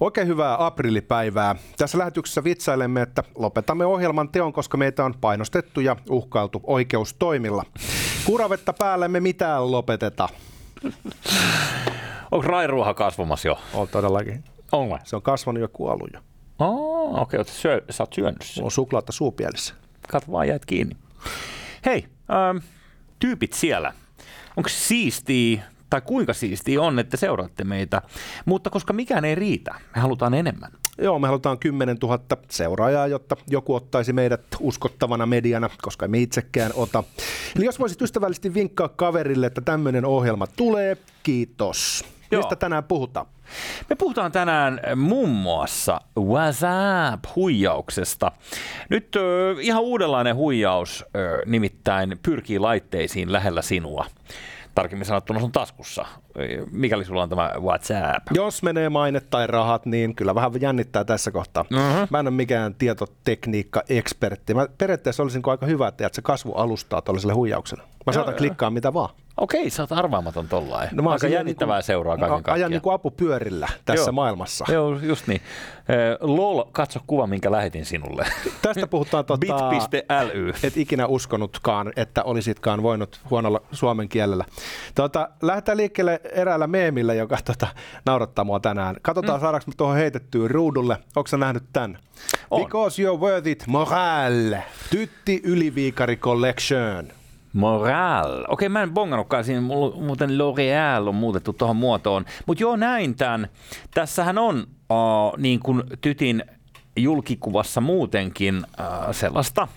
Oikein hyvää aprillipäivää. Tässä lähetyksessä vitsailemme, että lopetamme ohjelman teon, koska meitä on painostettu ja uhkailtu oikeustoimilla. Kuravetta päällemme mitään lopeteta. Onko rairuoha kasvamassa jo? On todellakin. On vai? Se on kasvanut ja kuollut jo. Oh, okei, okay, syö, sä oot syönyt sen. Mulla on suklaata suupielissä. Kato vaan, jäät kiinni. Hei, ähm, tyypit siellä. Onko siistiä tai kuinka siistiä on, että seuraatte meitä. Mutta koska mikään ei riitä, me halutaan enemmän. Joo, me halutaan 10 000 seuraajaa, jotta joku ottaisi meidät uskottavana mediana, koska me itsekään ota. Eli jos voisit ystävällisesti vinkkaa kaverille, että tämmöinen ohjelma tulee, kiitos. Joo. Mistä tänään puhutaan? Me puhutaan tänään muun muassa WhatsApp-huijauksesta. Nyt ö, ihan uudenlainen huijaus ö, nimittäin pyrkii laitteisiin lähellä sinua. Tarkemmin sanottuna sun taskussa. Mikäli sulla on tämä WhatsApp. Jos menee maine tai rahat, niin kyllä vähän jännittää tässä kohtaa. Mhm. Mä en ole mikään tietotekniikka-ekspertti. Mä periaatteessa olisin aika hyvä, että se kasvu alustaa tuollaiselle huijaukselle. Mä saatan klikkaa mitä vaan. Okei, sä oot arvaamaton tollain. No, mä Aika jännittävää niinku- seuraa kaiken kaikkiaan. Ajan niin kuin apupyörillä tässä Joo. maailmassa. Joo, just niin. Lol, katso kuva, minkä lähetin sinulle. Tästä puhutaan tota, Bit.ly. et ikinä uskonutkaan, että olisitkaan voinut huonolla suomen kielellä. Tota, lähdetään liikkeelle eräällä meemillä, joka tota, naurattaa mua tänään. Katsotaan, mm. saadaanko me tuohon heitettyä ruudulle. Onko sä nähnyt tämän? On. Because you're worth it, moral. Tytti Yliviikari Collection. Moral. Okei, mä en bongannutkaan siinä, muuten L'Oreal on muutettu tuohon muotoon. Mutta joo, näin tämän. Tässähän on uh, niin kuin tytin julkikuvassa muutenkin uh, sellaista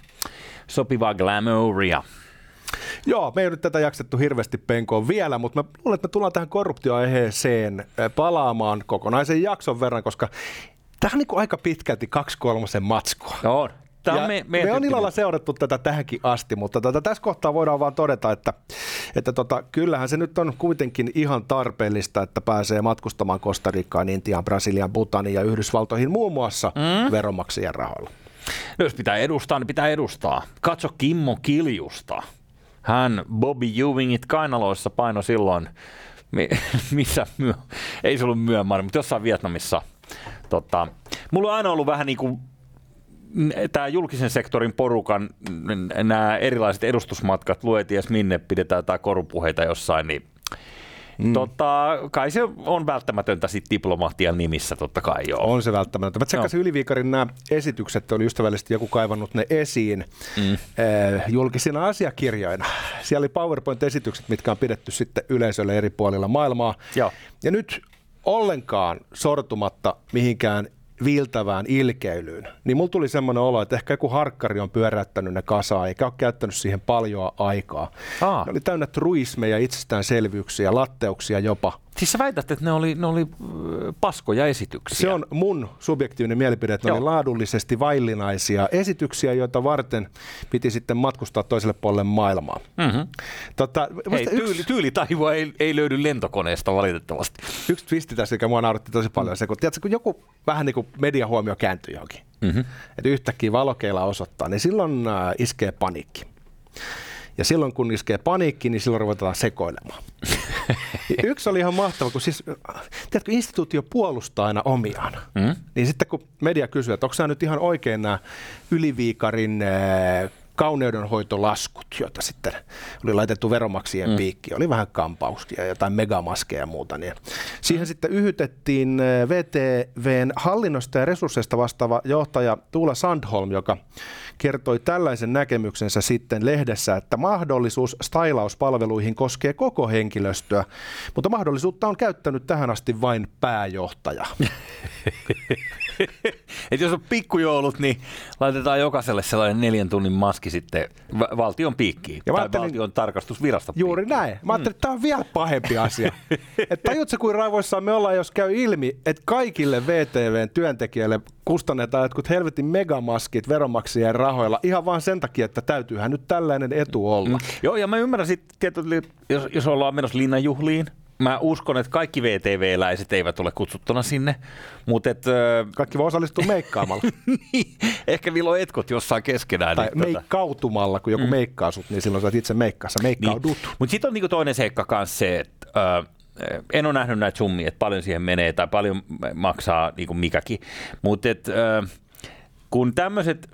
sopivaa glamouria. Joo, me ei nyt tätä jaksettu hirveästi penkoon vielä, mutta mä luulen, että me tullaan tähän korruptioaiheeseen palaamaan kokonaisen jakson verran, koska tämä on niin kuin aika pitkälti kaksi kolmosen matskua. On. Tämä Ja on me, me, me on ilolla seurattu tätä tähänkin asti, mutta tota, tässä kohtaa voidaan vaan todeta, että, että tota, kyllähän se nyt on kuitenkin ihan tarpeellista, että pääsee matkustamaan Kostarikkaan, Intiaan, Brasiliaan, Bhutaniin ja Yhdysvaltoihin muun muassa mm. veronmaksajien rahoilla. No, jos pitää edustaa, niin pitää edustaa. Katso Kimmo Kiljusta. Hän Bobby Ewingit kainaloissa paino silloin, mi- missä myö, ei se ollut Myanmar, mutta jossain Vietnamissa. Tota, mulla on aina ollut vähän niin kuin tämä julkisen sektorin porukan nämä erilaiset edustusmatkat, lueties minne pidetään tai korupuheita jossain, niin mm. tota, kai se on välttämätöntä sitten diplomatian nimissä totta kai joo. On se välttämättä. Mä tsekkasin Yliviikarin nämä esitykset, oli ystävällisesti joku kaivannut ne esiin mm. äh, julkisina asiakirjoina. Siellä oli PowerPoint-esitykset, mitkä on pidetty sitten yleisölle eri puolilla maailmaa. Joo. Ja nyt ollenkaan sortumatta mihinkään viiltävään ilkeilyyn, niin mulla tuli semmoinen olo, että ehkä joku harkkari on pyöräyttänyt ne kasaan, eikä ole käyttänyt siihen paljon aikaa. Aa. Ne oli täynnä truismeja, itsestäänselvyyksiä, latteuksia jopa. Siis sä väität, että ne oli, ne oli paskoja esityksiä. Se on mun subjektiivinen mielipide, että ne oli Joo. laadullisesti vaillinaisia esityksiä, joita varten piti sitten matkustaa toiselle puolelle maailmaa. Mm-hmm. Tota, Hei, musta tyyli, yksi, tyylitaivua ei, ei löydy lentokoneesta valitettavasti. yksi twisti tässä, joka mua nauratti tosi paljon, mm. se, kun, tiedätkö, kun joku vähän niin kuin mediahuomio kääntyy johonkin, Mm-hmm. että yhtäkkiä valokeila osoittaa, niin silloin äh, iskee paniikki. Ja silloin kun iskee paniikki, niin silloin ruvetaan sekoilemaan. Yksi oli ihan mahtava, kun siis, tiedätkö, instituutio puolustaa aina omiaan. Mm? Niin sitten kun media kysyy, että onko nämä nyt ihan oikein nämä Yliviikarin äh, kauneudenhoitolaskut, joita sitten oli laitettu veromaksien mm. piikkiin, oli vähän kampauskia ja jotain megamaskeja ja muuta. Niin siihen mm. sitten yhytettiin äh, VTVn hallinnosta ja resursseista vastaava johtaja Tuula Sandholm, joka kertoi tällaisen näkemyksensä sitten lehdessä, että mahdollisuus stylauspalveluihin koskee koko henkilöstöä, mutta mahdollisuutta on käyttänyt tähän asti vain pääjohtaja. Et jos on pikkujoulut, niin laitetaan jokaiselle sellainen neljän tunnin maski sitten va- valtion piikkiin. Ja tai valtion tarkastusvirasto Juuri näin. Mä ajattelin, että tämä on vielä pahempi asia. että tajutko, kuin raivoissaan me ollaan, jos käy ilmi, että kaikille VTVn työntekijöille kustannetaan jotkut helvetin megamaskit veronmaksajien rahoilla ihan vaan sen takia, että täytyyhän nyt tällainen etu olla. Mm. Joo, ja mä ymmärrän sitten, jos, jos ollaan menossa linnanjuhliin, mä uskon, että kaikki VTV-läiset eivät ole kutsuttuna sinne, mutta et, Kaikki voi osallistua meikkaamalla. niin, ehkä niillä on etkot jossain keskenään. tai niin, tota- meikkautumalla, kun joku mm. meikkaa sut, niin silloin sä oot itse meikkaa. Sä meikkaudut. Niin. Mutta sitten on niinku toinen seikka kanssa se, että eh, en ole nähnyt näitä summia, että paljon siihen menee tai paljon maksaa niin kuin mikäkin, mutta et, äh, kun tämmöiset,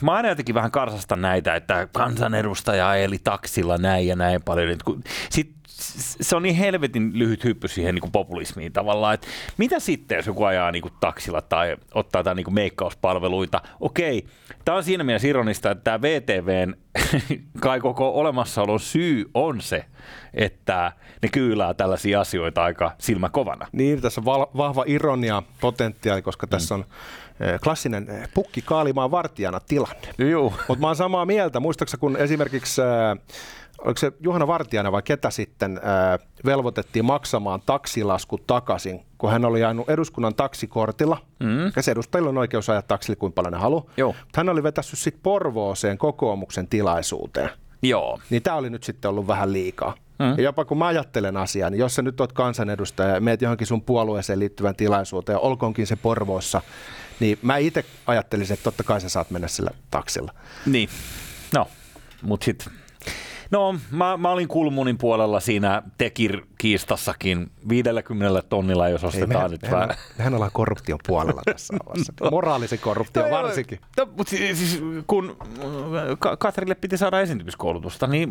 mä aina jotenkin vähän karsasta näitä, että kansanedustaja eli taksilla näin ja näin paljon. Niin kun, sit, se on niin helvetin lyhyt hyppy siihen niin kuin populismiin tavallaan, että mitä sitten, jos joku ajaa niin kuin taksilla tai ottaa jotain niin kuin meikkauspalveluita. Okei, tämä on siinä mielessä ironista, että tämä VTVn kai koko olemassaolon syy on se, että ne kyylää tällaisia asioita aika silmäkovana. Niin, tässä on val- vahva ironia potentiaali, koska tässä on eh, klassinen eh, pukki kaalimaan vartijana tilanne. Joo. Mutta mä oon samaa mieltä. Muistaakseni kun esimerkiksi, äh, oliko se Juhana Vartijana vai ketä sitten äh, velvoitettiin maksamaan taksilasku takaisin, kun hän oli ajanut eduskunnan taksikortilla. Mm. Ja se edustajilla on oikeus ajaa taksille kuin paljon ne haluaa. Hän oli vetässyt sitten Porvooseen kokoomuksen tilaisuuteen. Joo. Niin tämä oli nyt sitten ollut vähän liikaa. Mm. Ja jopa kun mä ajattelen asiaa, niin jos sä nyt oot kansanedustaja ja meet johonkin sun puolueeseen liittyvän tilaisuuteen, olkoonkin se Porvoossa, niin mä itse ajattelisin, että totta kai sä saat mennä sillä taksilla. Niin, no, mutta sitten No, mä, mä olin Kulmunin puolella siinä Tekir-kiistassakin 50 tonnilla, jos ostetaan mehän, nyt mehän, vähän. mehän ollaan korruption puolella tässä avassa. Moraalisen korruption No, varsinkin. No, mutta siis, siis, kun äh, Ka- Katrille piti saada esiintymiskoulutusta, niin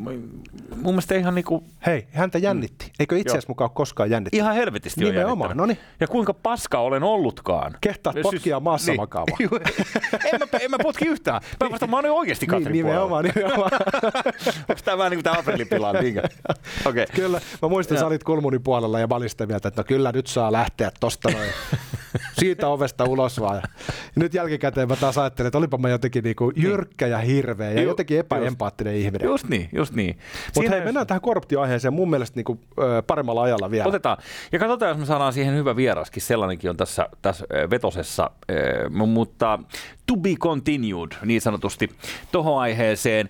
mun mielestä ihan, niinku, Hei, häntä jännitti. Eikö itse asiassa mukaan koskaan jännitti? ihan helvetisti on Nimenomaan, jännittänyt. no niin. Ja kuinka paska olen ollutkaan. Kehtaat Siis- potkia maassa niin. makaavaa. en, mä, en mä potki yhtään. Päinvastoin mä olin oikeasti Niin, Katrin puolella. nimenomaan, nimenomaan. Onko tämä vähän niin kuin tämä? Niinkö? Okei. Kyllä, mä muistan, sä olit Kulmunin puolella ja sitä mieltä, että no kyllä nyt saa lähteä tosta noin. Siitä ovesta ulos vaan. Ja nyt jälkikäteen mä taas ajattelin, että olipa mä jotenkin niinku jyrkkä ja hirveä ja Ju- jotenkin epäempaattinen ihminen. Just niin, just niin. Mutta hei, mennään tähän korruptioaiheeseen mun mielestä niinku, ö, paremmalla ajalla vielä. Otetaan. Ja katsotaan, jos me saadaan siihen hyvä vieraskin. Sellainenkin on tässä, tässä vetosessa. Ö, Mutta to be continued, niin sanotusti, tuohon aiheeseen.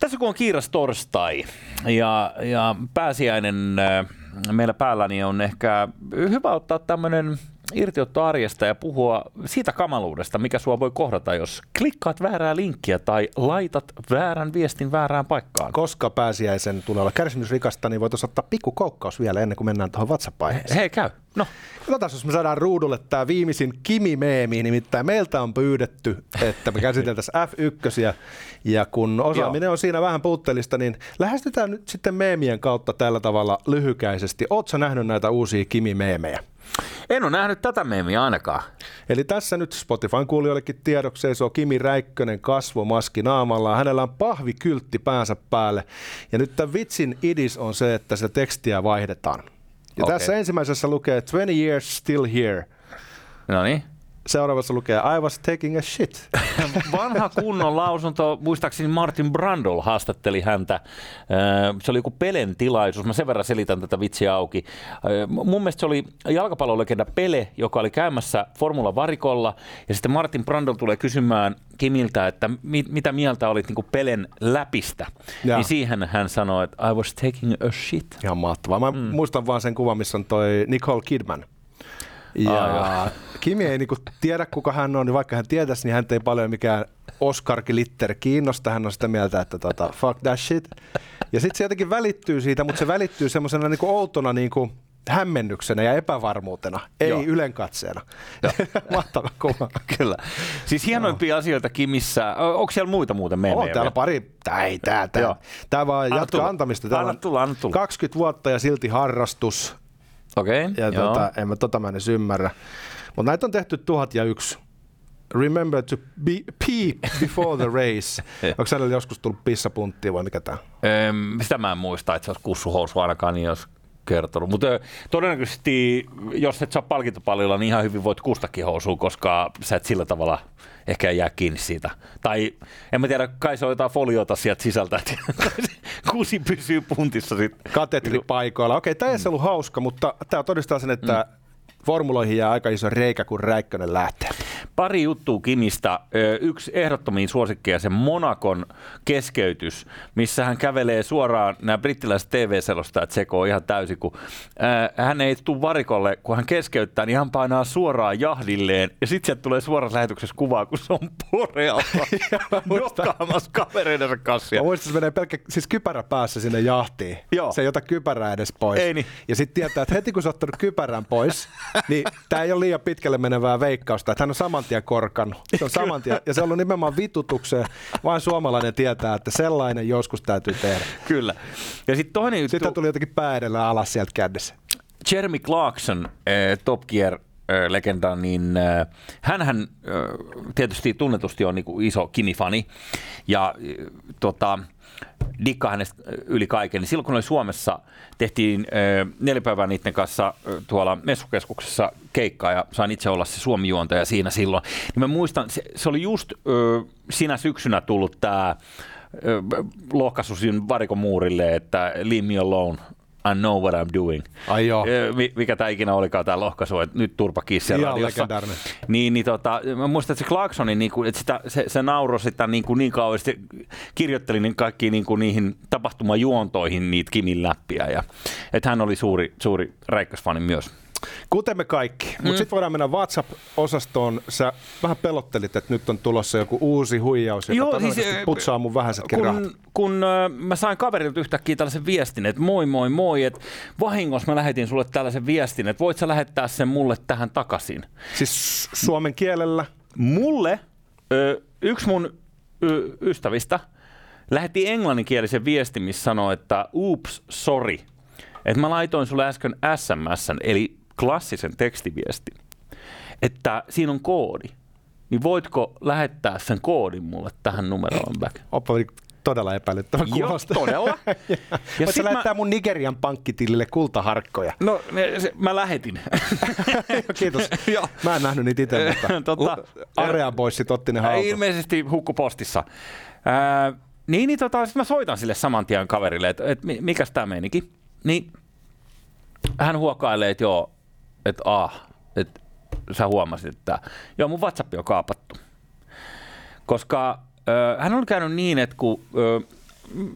Tässä kun on kiiras torstai ja, ja pääsiäinen ö, meillä päällä, niin on ehkä hyvä ottaa tämmöinen irtiotto arjesta ja puhua siitä kamaluudesta, mikä sua voi kohdata, jos klikkaat väärää linkkiä tai laitat väärän viestin väärään paikkaan. Koska pääsiäisen tulee olla kärsimysrikasta, niin voitaisiin ottaa pikku koukkaus vielä ennen kuin mennään tuohon WhatsApp-aiheeseen. Hei, käy. No, Katsotaan, jos me saadaan ruudulle tämä viimeisin Kimi-meemi, nimittäin meiltä on pyydetty, että me käsiteltäisiin F1, ja kun osaaminen on siinä vähän puutteellista, niin lähestytään nyt sitten meemien kautta tällä tavalla lyhykäisesti. Oletko nähnyt näitä uusia Kimi-meemejä? En ole nähnyt tätä meemiä ainakaan. Eli tässä nyt Spotifyn kuulijoillekin tiedoksi seisoo Kimi Räikkönen kasvomaski naamallaan. Hänellä on pahvikyltti päänsä päälle. Ja nyt tämän vitsin idis on se, että sitä tekstiä vaihdetaan. Ja Okei. tässä ensimmäisessä lukee 20 years still here. No niin. Seuraavassa lukee I was taking a shit. Vanha kunnon lausunto, muistaakseni Martin Brandol haastatteli häntä. Se oli joku Pelen tilaisuus, mä sen verran selitän tätä vitsiä auki. Mun mielestä se oli jalkapallolegenda Pele, joka oli käymässä Formula Varikolla, ja sitten Martin Brandol tulee kysymään Kimiltä, että mit, mitä mieltä olit niin Pelen läpistä. Jaa. Niin siihen hän sanoi, että I was taking a shit. Ihan mahtavaa. Mä mm. muistan vaan sen kuvan, missä on toi Nicole Kidman. Ja Kimi ei niinku tiedä, kuka hän on, niin vaikka hän tietäisi, niin hän ei paljon mikään Oscar Glitter kiinnosta. Hän on sitä mieltä, että tota, fuck that shit. Ja sitten se jotenkin välittyy siitä, mutta se välittyy semmoisena niinku outona niinku hämmennyksenä ja epävarmuutena, ei Joo. ylenkatseena. Mahtava kuva. Kyllä. Siis hienoimpia asioita Kimissä. Onko siellä muita muuten meemejä? On täällä pari, tää ei tää, tää. Joo. Tää vaan Anna jatkaa tulla. antamista. Anna tulla, anna tulla. 20 vuotta ja silti harrastus. Okei, okay, Ja tota, en mä tota mä edes ymmärrä. Mutta näitä on tehty tuhat ja yksi. Remember to be, pee before the race. Onko säännöllä joskus tullut pissapunttia vai mikä tää? Öm, sitä mä en muista, että se olisi kussuhousu ainakaan, niin jos kertonut. Mutta todennäköisesti, jos et saa palkintopallilla, niin ihan hyvin voit kustakin housua, koska sä et sillä tavalla ehkä jää kiinni siitä. Tai en mä tiedä, kai se on jotain foliota sieltä sisältä, että kusi pysyy puntissa sitten. Katetripaikoilla. Okei, tämä ei mm. ollut hauska, mutta tämä todistaa sen, että formuloihin jää aika iso reikä, kun Räikkönen lähtee. Pari juttua Kimistä. Yksi ehdottomiin suosikkeja, se Monakon keskeytys, missä hän kävelee suoraan, nämä brittiläiset TV-selostajat sekoo ihan täysin, kun hän ei tule varikolle, kun hän keskeyttää, niin hän painaa suoraan jahdilleen, ja sitten sieltä tulee suorassa lähetyksessä kuvaa, kun se on porealla nokkaamassa kavereidensa kanssa. Mä muistan, että menee pelkkä, siis kypärä päässä sinne jahtiin. Joo. Se ei ota kypärää edes pois. Ei niin. Ja sitten tietää, että heti kun sä ottanut kypärän pois, niin tämä ei ole liian pitkälle menevää veikkausta. Että hän on saman tien korkannut. Se on saman tien. Ja se on ollut nimenomaan vitutukseen. Vain suomalainen tietää, että sellainen joskus täytyy tehdä. Kyllä. Ja sitten toinen juttu, Sitten tuli jotenkin pää edellä alas sieltä kädessä. Jeremy Clarkson, äh, Top Gear äh, legenda, niin äh, hänhän äh, tietysti tunnetusti on niinku iso Kimi-fani ja tota, dikkaa hänestä yli kaiken. Niin silloin kun oli Suomessa, tehtiin neljä päivää niiden kanssa tuolla messukeskuksessa keikkaa ja sain itse olla se Suomi-juontaja siinä silloin. Niin mä muistan, se, se oli just äh, sinä syksynä tullut tämä lohkaisu siinä varikon muurille, että leave me alone, I know what I'm doing. Ai joo. Mi- Mikä tämä ikinä olikaan tämä lohkaisu, että nyt turpa Ihan radiossa. Niin, niin tota, mä muistan, että se Clarksonin, niin kuin, että sitä, se, se nauroi sitä niin, kuin niin kauheasti, kirjoitteli niin kaikkiin niin kuin niihin tapahtumajuontoihin niitä Kimin läppiä. Ja, että hän oli suuri, suuri räikkösfani myös. Kuten me kaikki. Mutta Mm. sitten voidaan mennä WhatsApp-osastoon. Sä vähän pelottelit, että nyt on tulossa joku uusi huijaus, joka Joo, siis, putsaa mun vähäisetkin rahat. kun, kun äh, mä sain kaverilta yhtäkkiä tällaisen viestin, että moi moi moi, että vahingossa mä lähetin sulle tällaisen viestin, että voit sä lähettää sen mulle tähän takaisin. Siis su- suomen kielellä. Mulle ö, yksi mun ystävistä lähetti englanninkielisen viestin, missä sanoi, että oops, sorry. Että mä laitoin sulle äsken SMSn, eli klassisen tekstiviestin, että siinä on koodi. Niin voitko lähettää sen koodin mulle tähän numeroon back? Oppa todella epäilyttävä Joo, kuulosta. todella. ja Ja sit lähettää mä- mun Nigerian pankkitilille kultaharkkoja. No, se, mä lähetin. Kiitos. Joo. Mä en nähnyt niitä itse, mutta Tota, Area Boysit otti ne Ää, haltuun. Ilmeisesti hukkupostissa. Ää, niin, niin tota, sit mä soitan sille saman tien kaverille, että et, mi- mikäs tää menikin. Niin hän huokailee, että joo, että ah, että sä huomasit, että joo, mun WhatsApp on kaapattu. Koska ö, hän on käynyt niin, että kun ö,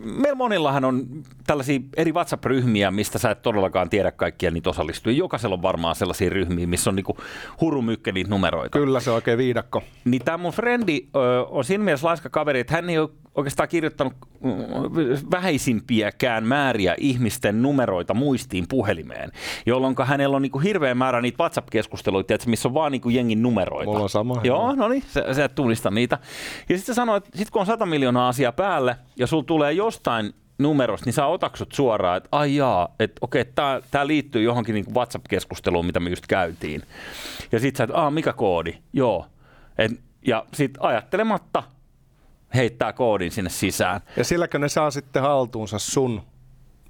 meillä monillahan on tällaisia eri WhatsApp-ryhmiä, mistä sä et todellakaan tiedä kaikkia niitä osallistujia. Jokaisella on varmaan sellaisia ryhmiä, missä on niinku hurumykke niitä numeroita. Kyllä se on oikein viidakko. Niin tämä mun frendi ö, on siinä mielessä laiska kaveri, että hän ei ole oikeastaan kirjoittanut mm, vähäisimpiäkään määriä ihmisten numeroita muistiin puhelimeen, jolloin hänellä on niinku hirveä määrä niitä WhatsApp-keskusteluita, tiedätkö, missä on vaan niinku jengin numeroita. Mulla on sama. Joo, no niin, sä, sä et tunnista niitä. Ja sitten sanoit, että sit kun on 100 miljoonaa asiaa päälle ja sulla tulee jostain numerosta, niin sä otaksut suoraan, että ai jaa, että okei, tää, tää liittyy johonkin niinku WhatsApp-keskusteluun, mitä me just käytiin. Ja sit sä, että mikä koodi? Joo. Et, ja sit ajattelematta heittää koodin sinne sisään. Ja silläkö ne saa sitten haltuunsa sun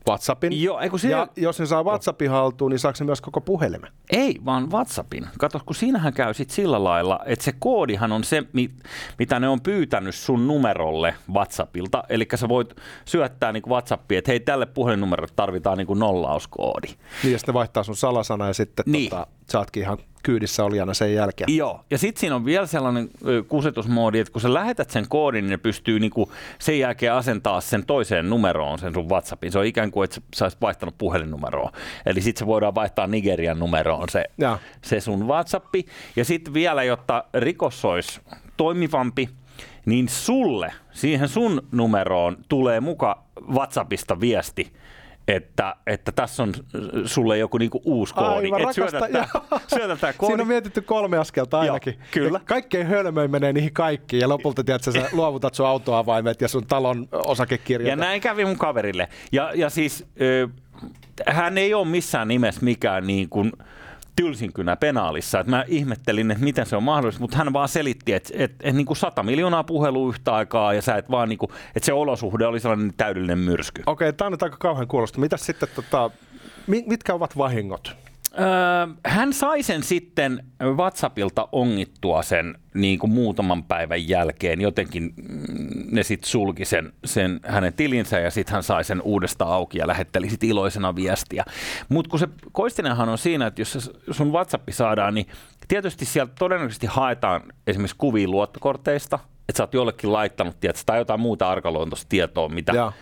WhatsAppin? Joo, ei kun siinä- Ja jos ne saa WhatsAppin haltuun, niin saako ne myös koko puhelimen? Ei, vaan WhatsAppin. Kato, kun siinähän käy sit sillä lailla, että se koodihan on se, mi- mitä ne on pyytänyt sun numerolle WhatsAppilta. Eli sä voit syöttää niin WhatsAppiin, että hei, tälle puhelinnumerolle tarvitaan niin nollauskoodi. Niin ja sitten vaihtaa sun salasana ja sitten Niin. tota, saatkin ihan kyydissä olijana sen jälkeen. Joo, ja sitten siinä on vielä sellainen kusetusmoodi, että kun sä lähetät sen koodin, niin ne pystyy niinku sen jälkeen asentaa sen toiseen numeroon, sen sun WhatsAppin. Se on ikään kuin, että sä- sä olisit vaihtanut puhelinnumeroa. Eli sitten se voidaan vaihtaa Nigerian numeroon se, Joo. se sun WhatsAppi. Ja sitten vielä, jotta rikos olisi toimivampi, niin sulle, siihen sun numeroon tulee muka WhatsAppista viesti, että, että tässä on äh, sulle joku niinku uusi koodi. Aivan Et syötä Joo. syötä tää koodi. Siinä on mietitty kolme askelta ainakin. Joo, kyllä. Ja kaikkein hölmöin menee niihin kaikkiin ja lopulta tiedät, sä luovutat sun autoavaimet ja sun talon osakekirjat. Ja näin kävi mun kaverille. Ja, ja siis ö, hän ei ole missään nimessä mikään niin kuin tylsinkynä penaalissa. Et mä ihmettelin, että miten se on mahdollista, mutta hän vaan selitti, että et, et niin kuin 100 miljoonaa puhelua yhtä aikaa ja sä et vaan niin kuin, että se olosuhde oli sellainen täydellinen myrsky. Okei, tämä on nyt aika kauhean kuulosta. Mitäs sitten, tota, mi- mitkä ovat vahingot? Öö, hän sai sen sitten WhatsAppilta ongittua sen niin kuin muutaman päivän jälkeen. Jotenkin mm, ne sitten sulki sen, sen hänen tilinsä ja sitten hän sai sen uudestaan auki ja lähetteli sitten iloisena viestiä. Mutta kun se koistinenhan on siinä, että jos sun WhatsApp saadaan, niin tietysti sieltä todennäköisesti haetaan esimerkiksi kuvia luottokorteista, että sä oot jollekin laittanut, tiedätkö, tai jotain muuta arkaluontoista tietoa, mitä, Joo.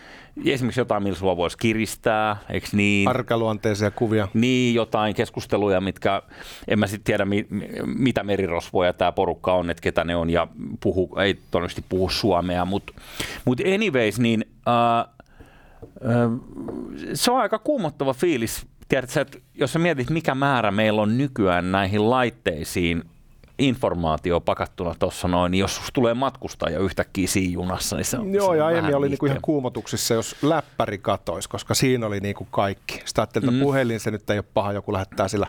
esimerkiksi jotain, millä sulla voisi kiristää, eikö niin? Arkaluonteisia kuvia. Niin, jotain keskusteluja, mitkä, en mä sitten tiedä, mi, mi- mitä merirosvoja tämä porukka on, että ketä ne on, ja puhu, ei todennäköisesti puhu suomea, mutta mut anyways, niin äh, äh, se on aika kuumottava fiilis, tiedätkö, että jos sä mietit, mikä määrä meillä on nykyään näihin laitteisiin informaatio pakattuna tuossa noin, niin jos susta tulee matkustaja yhtäkkiä siinä junassa, niin se on Joo, se ja on aiemmin vähän oli niinku ihan kuumotuksissa, jos läppäri katoisi, koska siinä oli niinku kaikki. Sitä ajattelin, että Mm. puhelin se nyt ei ole paha, joku lähettää sillä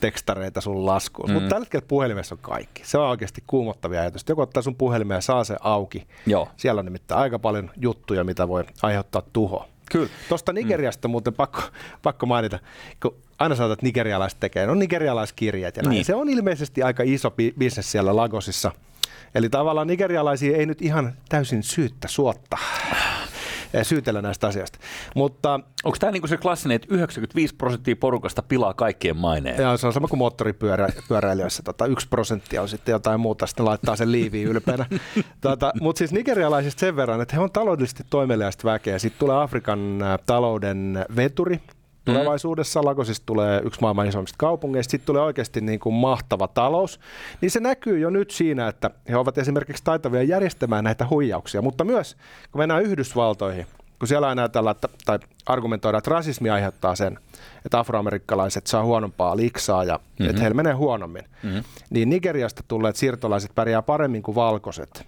tekstareita sun laskuun. Mm. Mutta tällä hetkellä puhelimessa on kaikki. Se on oikeasti kuumottavia ajatus. Joku ottaa sun puhelimen ja saa se auki. Joo. Siellä on nimittäin aika paljon juttuja, mitä voi aiheuttaa tuhoa. Kyllä. Tuosta Nigeriasta mm. muuten pakko, pakko mainita, kun aina sanotaan, että nigerialaiset tekee, no nigerialaiskirjeet ja näin. Niin. Se on ilmeisesti aika iso bi- bisnes siellä Lagosissa. Eli tavallaan nigerialaisia ei nyt ihan täysin syyttä suotta syytellä näistä asioista. Mutta Onko tämä niinku se klassinen, että 95 prosenttia porukasta pilaa kaikkien maineen? ja se on sama kuin moottoripyöräilijöissä. Tota, yksi prosenttia on sitten jotain muuta, sitten laittaa sen liiviin ylpeänä. tota, Mutta siis nigerialaisista sen verran, että he on taloudellisesti toimeliaista väkeä. Sitten tulee Afrikan talouden veturi, Tulevaisuudessa Lagosista tulee yksi maailman isommista kaupungeista, sitten tulee oikeasti niin kuin mahtava talous, niin se näkyy jo nyt siinä, että he ovat esimerkiksi taitavia järjestämään näitä huijauksia, mutta myös kun mennään Yhdysvaltoihin, kun siellä aina ajatellaan, että, tai argumentoidaan, että rasismi aiheuttaa sen, että afroamerikkalaiset saa huonompaa liksaa ja mm-hmm. että heillä menee huonommin, mm-hmm. niin Nigeriasta tulleet siirtolaiset pärjää paremmin kuin valkoiset.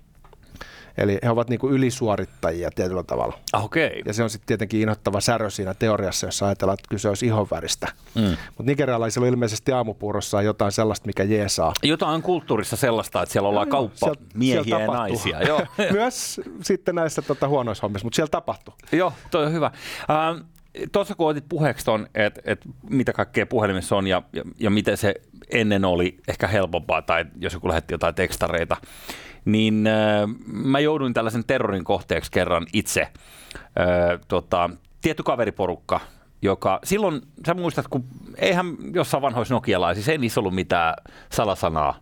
Eli he ovat niin kuin ylisuorittajia tietyllä tavalla. Ah, Okei. Okay. Ja se on sitten tietenkin inhottava särö siinä teoriassa, jossa ajatellaan, että kyse olisi ihonväristä. Mm. Mutta nigerialaisilla on ilmeisesti aamupuurossaan jotain sellaista, mikä jeesaa. Jotain on kulttuurissa sellaista, että siellä ollaan kauppa siellä- miehiä siellä ja naisia. Joo. Myös sitten näissä tota, huonoissa hommissa, mutta siellä tapahtuu. Joo, toi on hyvä. Ähm, Tuossa kun otit puheeksi ton, että et mitä kaikkea puhelimessa on ja, ja, ja miten se ennen oli ehkä helpompaa, tai jos joku lähetti jotain tekstareita, niin äh, mä jouduin tällaisen terrorin kohteeksi kerran itse. Äh, tota, tietty kaveriporukka, joka silloin, sä muistat, kun eihän jossain vanhoissa nokialaisissa, ei niissä ollut mitään salasanaa.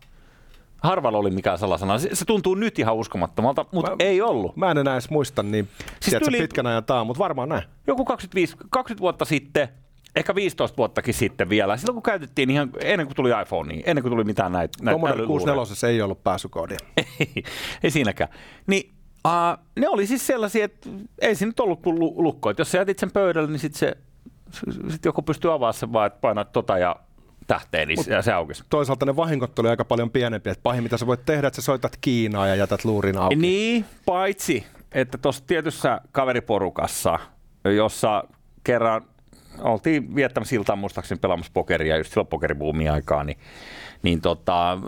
Harvalla oli mikään salasana. Se, se tuntuu nyt ihan uskomattomalta, mutta Mä- ei ollut. Mä en enää edes muista niin siis tiedätkö, tyyli- pitkän ajan taa, mutta varmaan näin. joku 25, 20 vuotta sitten, ehkä 15 vuottakin sitten vielä, silloin kun käytettiin ihan, ennen kuin tuli iPhone, niin ennen kuin tuli mitään näitä, näitä Commodore älyluureja. 64 ei ollut pääsykoodia. ei, ei siinäkään. Niin uh, ne oli siis sellaisia, että ei se nyt ollut kuin lu- lukko. Että jos sä jätit sen pöydälle, niin sitten se, sit joku pystyy avaamaan sen vaan, että painat tota ja tähteen, niin se, se aukesi. Toisaalta ne vahingot oli aika paljon pienempiä. Että pahin mitä sä voit tehdä, että sä soitat Kiinaa ja jätät luurin auki. Niin, paitsi, että tuossa tietyssä kaveriporukassa, jossa kerran oltiin viettämässä iltaa muistaakseni pelaamassa pokeria, just silloin pokeribuumin aikaa, niin, niin tota,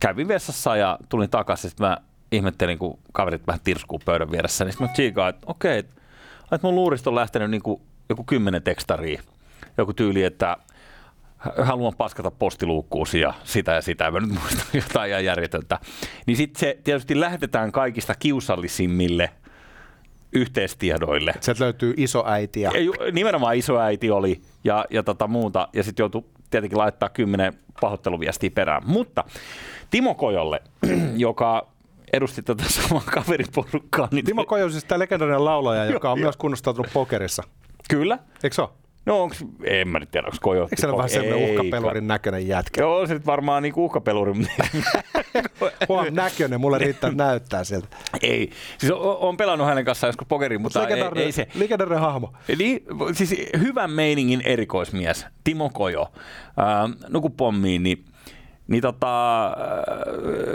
kävin vessassa ja tulin takaisin, sitten mä ihmettelin, kun kaverit vähän tirskuu pöydän vieressä, niin sitten mä tsiikaan, että okei, että, että mun luurista on lähtenyt niin kuin joku kymmenen tekstaria, joku tyyli, että haluan paskata postiluukkuusi ja sitä ja sitä, mä nyt muistan jotain ihan järjetöntä. Niin sitten se tietysti lähetetään kaikista kiusallisimmille yhteistiedoille. Sieltä löytyy isoäitiä. Ja nimenomaan isoäiti oli ja, ja tota muuta, ja sitten joutui tietenkin laittaa kymmenen pahoitteluviestiä perään. Mutta Timo Kojolle, joka edusti tätä samaa kaveriporukkaa, niin Timo Kojo on siis tämä legendaarinen laulaja, joka on myös kunnostautunut pokerissa. Kyllä. Eikö se ole? No onks, en mä nyt tiedä, onko Kojo. Eikö se ole vähän semmoinen uhkapelurin näköinen jätkä? Joo, se nyt varmaan niinku uhkapeluri, Huom näköinen, mulle riittää että näyttää siltä. ei. Siis on, on pelannut hänen kanssaan joskus pokerin, mutta ei, ei se. legendaarinen hahmo. Niin, siis hyvän meiningin erikoismies, Timo Kojo, nuku pommiin, niin niin tota,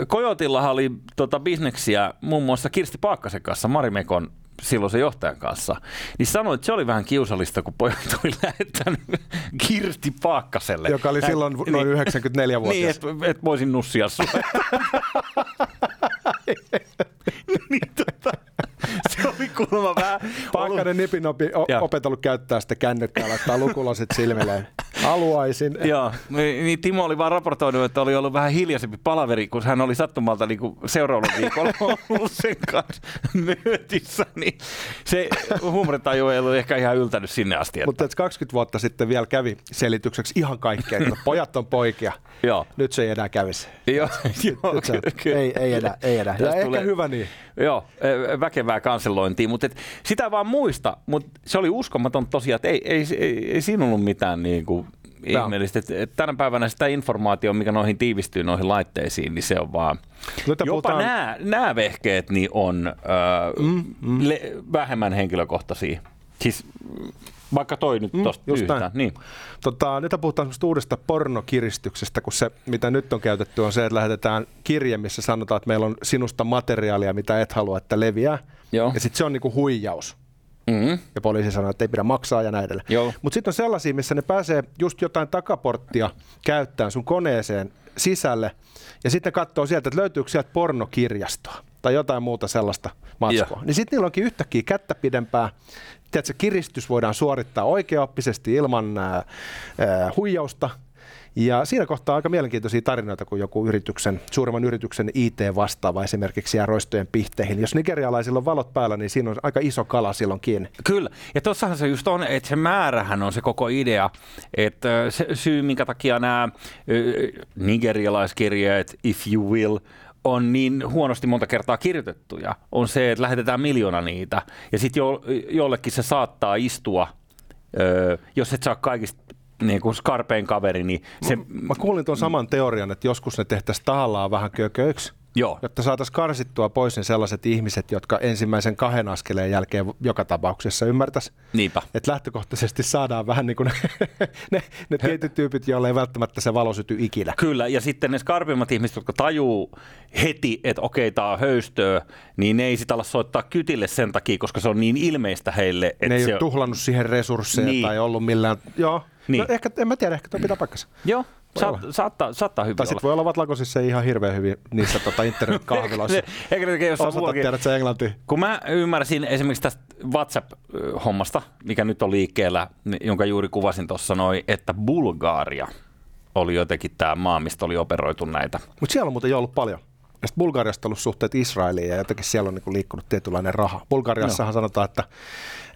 Kojotillahan oli tota, bisneksiä muun muassa Kirsti Paakkasen kanssa, Marimekon silloisen johtajan kanssa, niin sanoi, että se oli vähän kiusallista, kun pojat oli lähettänyt Kirsti Paakkaselle. Joka oli Hän- silloin noin 94-vuotias. Niin, että et voisin nussia sua. niin, se oli kuulemma vähän... Paakkainen nipinopi o- opetellut käyttää sitä kännykkää, laittaa lukulasit silmilleen. Haluaisin. Joo, niin Timo oli vaan raportoinut, että oli ollut vähän hiljaisempi palaveri, kun hän oli sattumalta niin seuraavalla viikolla ollut sen kanssa myötissä, niin se huumoritaju ei ollut ehkä ihan yltänyt sinne asti. Että... Mutta 20 vuotta sitten vielä kävi selitykseksi ihan kaikkea, että pojat on poikia. Joo. Nyt se ei enää kävisi. Joo, joo Nyt se, ky- ky- ei, ei enää, ei enää. Ja ehkä tulee- hyvä niin. Joo, väkevää kanselointia, mutta et, sitä vaan muista, mutta se oli uskomaton tosiaan, että ei, ei, ei, ei siinä ollut mitään niin kuin ihmeellistä. Et, et tänä päivänä sitä informaatiota, mikä noihin tiivistyy noihin laitteisiin, niin se on vaan... Jopa puhutaan- nämä, nämä vehkeet niin on ö, mm, mm. Le, vähemmän henkilökohtaisia. Siis vaikka toi nyt Mm, tosta just yhtään. näin. Niin. Tota, nyt puhutaan uudesta pornokiristyksestä, kun se, mitä nyt on käytetty, on se, että lähetetään kirje, missä sanotaan, että meillä on sinusta materiaalia, mitä et halua, että leviää. Joo. Ja sitten se on niinku huijaus. Mm. Ja poliisi sanoo, että ei pidä maksaa ja näin edelleen. Mutta sitten on sellaisia, missä ne pääsee just jotain takaporttia käyttämään sun koneeseen sisälle. Ja sitten katsoo sieltä, että löytyykö sieltä pornokirjastoa tai jotain muuta sellaista matskua. Joo. Niin sitten niillä onkin yhtäkkiä kättä pidempää. Tiedätkö, kiristys voidaan suorittaa oikeaoppisesti ilman ää, ää, huijausta. Ja siinä kohtaa aika mielenkiintoisia tarinoita, kun joku yrityksen, suuremman yrityksen IT-vastaava esimerkiksi jää roistojen pihteihin. Jos nigerialaisilla on valot päällä, niin siinä on aika iso kala silloin kiinni. Kyllä, ja tossahan se just on, että se määrähän on se koko idea, että ö, se syy, minkä takia nämä nigerialaiskirjeet, if you will, on niin huonosti monta kertaa kirjoitettuja, on se, että lähetetään miljoona niitä, ja sitten jo, jollekin se saattaa istua, ö, jos et saa kaikista niin kuin skarpein kaveri, niin se, Mä kuulin tuon saman teorian, että joskus ne tehtäisiin tahallaan vähän kököiksi, joo, jotta saataisiin karsittua pois ne sellaiset ihmiset, jotka ensimmäisen kahden askeleen jälkeen joka tapauksessa ymmärtäisi. niinpä. Että lähtökohtaisesti saadaan vähän niin kuin ne, ne, ne tietyt tyypit, joille ei välttämättä se valo syty ikinä. Kyllä, ja sitten ne skarpimmat ihmiset, jotka tajuu heti, että okei, tämä on höystöä, niin ne ei sitä ala soittaa kytille sen takia, koska se on niin ilmeistä heille. Että Ne ei se ole tuhlannut siihen resursseja Niin. tai ollut millään... Joo, Niin. no, ehkä, en mä tiedä, ehkä tuo pitää paikkansa. Joo, saat, olla. saattaa, saattaa hyvin Tai sitten voi olla Vatlakosissa ihan hirveän hyvin niissä tota, internet-kahviloissa. Eikä ne tekee jossain muuallakin. tiedät sä englantia. Kun mä ymmärsin esimerkiksi tästä WhatsApp-hommasta, mikä nyt on liikkeellä, jonka juuri kuvasin tuossa noin, että Bulgaria oli jotenkin tämä maa, mistä oli operoitu näitä. Mutta siellä on muuten jo ollut paljon. Ja sitten Bulgariasta on ollut suhteet Israeliin ja jotenkin siellä on niinku liikkunut tietynlainen raha. Bulgariassahan sanotaan, että,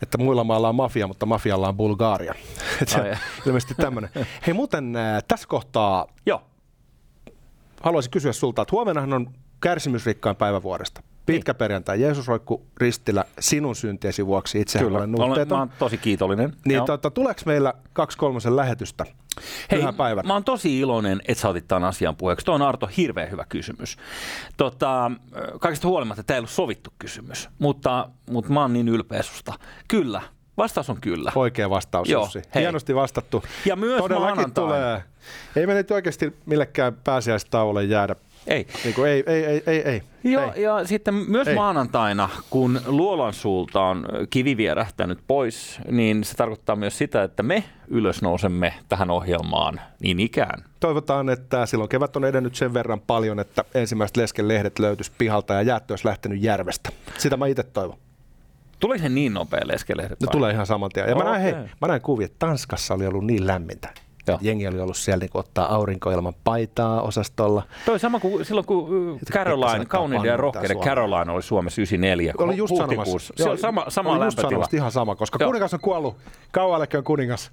että muilla mailla on mafia, mutta mafialla on Bulgaria. Ai. ilmeisesti tämmöinen. Hei muuten äh, tässä kohtaa Joo, haluaisin kysyä sulta, että huomennahan on kärsimysrikkain päivä vuodesta. Pitkä perjantai, Jeesus roikku ristillä sinun syntiesi vuoksi. Itse kyllä. olen Olen, mä oon tosi kiitollinen. Niin Joo. tota, tuleeko meillä kaksi kolmosen lähetystä Hei, päivän? mä oon tosi iloinen, että sä otit tämän asian puheeksi. Tuo on Arto hirveän hyvä kysymys. Tota, kaikista huolimatta tämä ei ollut sovittu kysymys, mutta, mutta mä oon niin ylpeä susta. Kyllä, vastaus on kyllä. Oikea vastaus, Joo, Jussi. hei. Hienosti vastattu. Ja myös Todellakin maanantaina. tulee. Ei me nyt oikeasti millekään pääsiäistauolle jäädä. Ei. Niin kuin ei, ei, ei, ei, ei. Joo, ei. ja sitten myös Ei. maanantaina, kun Luolan suulta on kivi vierähtänyt pois, niin se tarkoittaa myös sitä, että me ylösnousemme tähän ohjelmaan niin ikään. Toivotaan, että silloin kevät on edennyt sen verran paljon, että ensimmäiset lesken lehdet löytyisi pihalta ja jäät olisi lähtenyt järvestä. Sitä mä itse toivon. Tuli se niin nopea leskelehdet? Vai? tulee ihan saman tien. Ja mä näin, hei, mä näin kuvia, että Tanskassa oli ollut niin lämmintä. Joo. Jengi oli ollut siellä niin ottaa aurinkoilman paitaa osastolla. Toi sama kuin silloin, kun Caroline, kauniiden ja rohkeiden Caroline oli Suomessa 94. Oli just huhtikuussa. sanomassa. Se on sama, sama oli just sanomassa ihan sama, koska Joo. kuningas on kuollut. Kauan kuningas.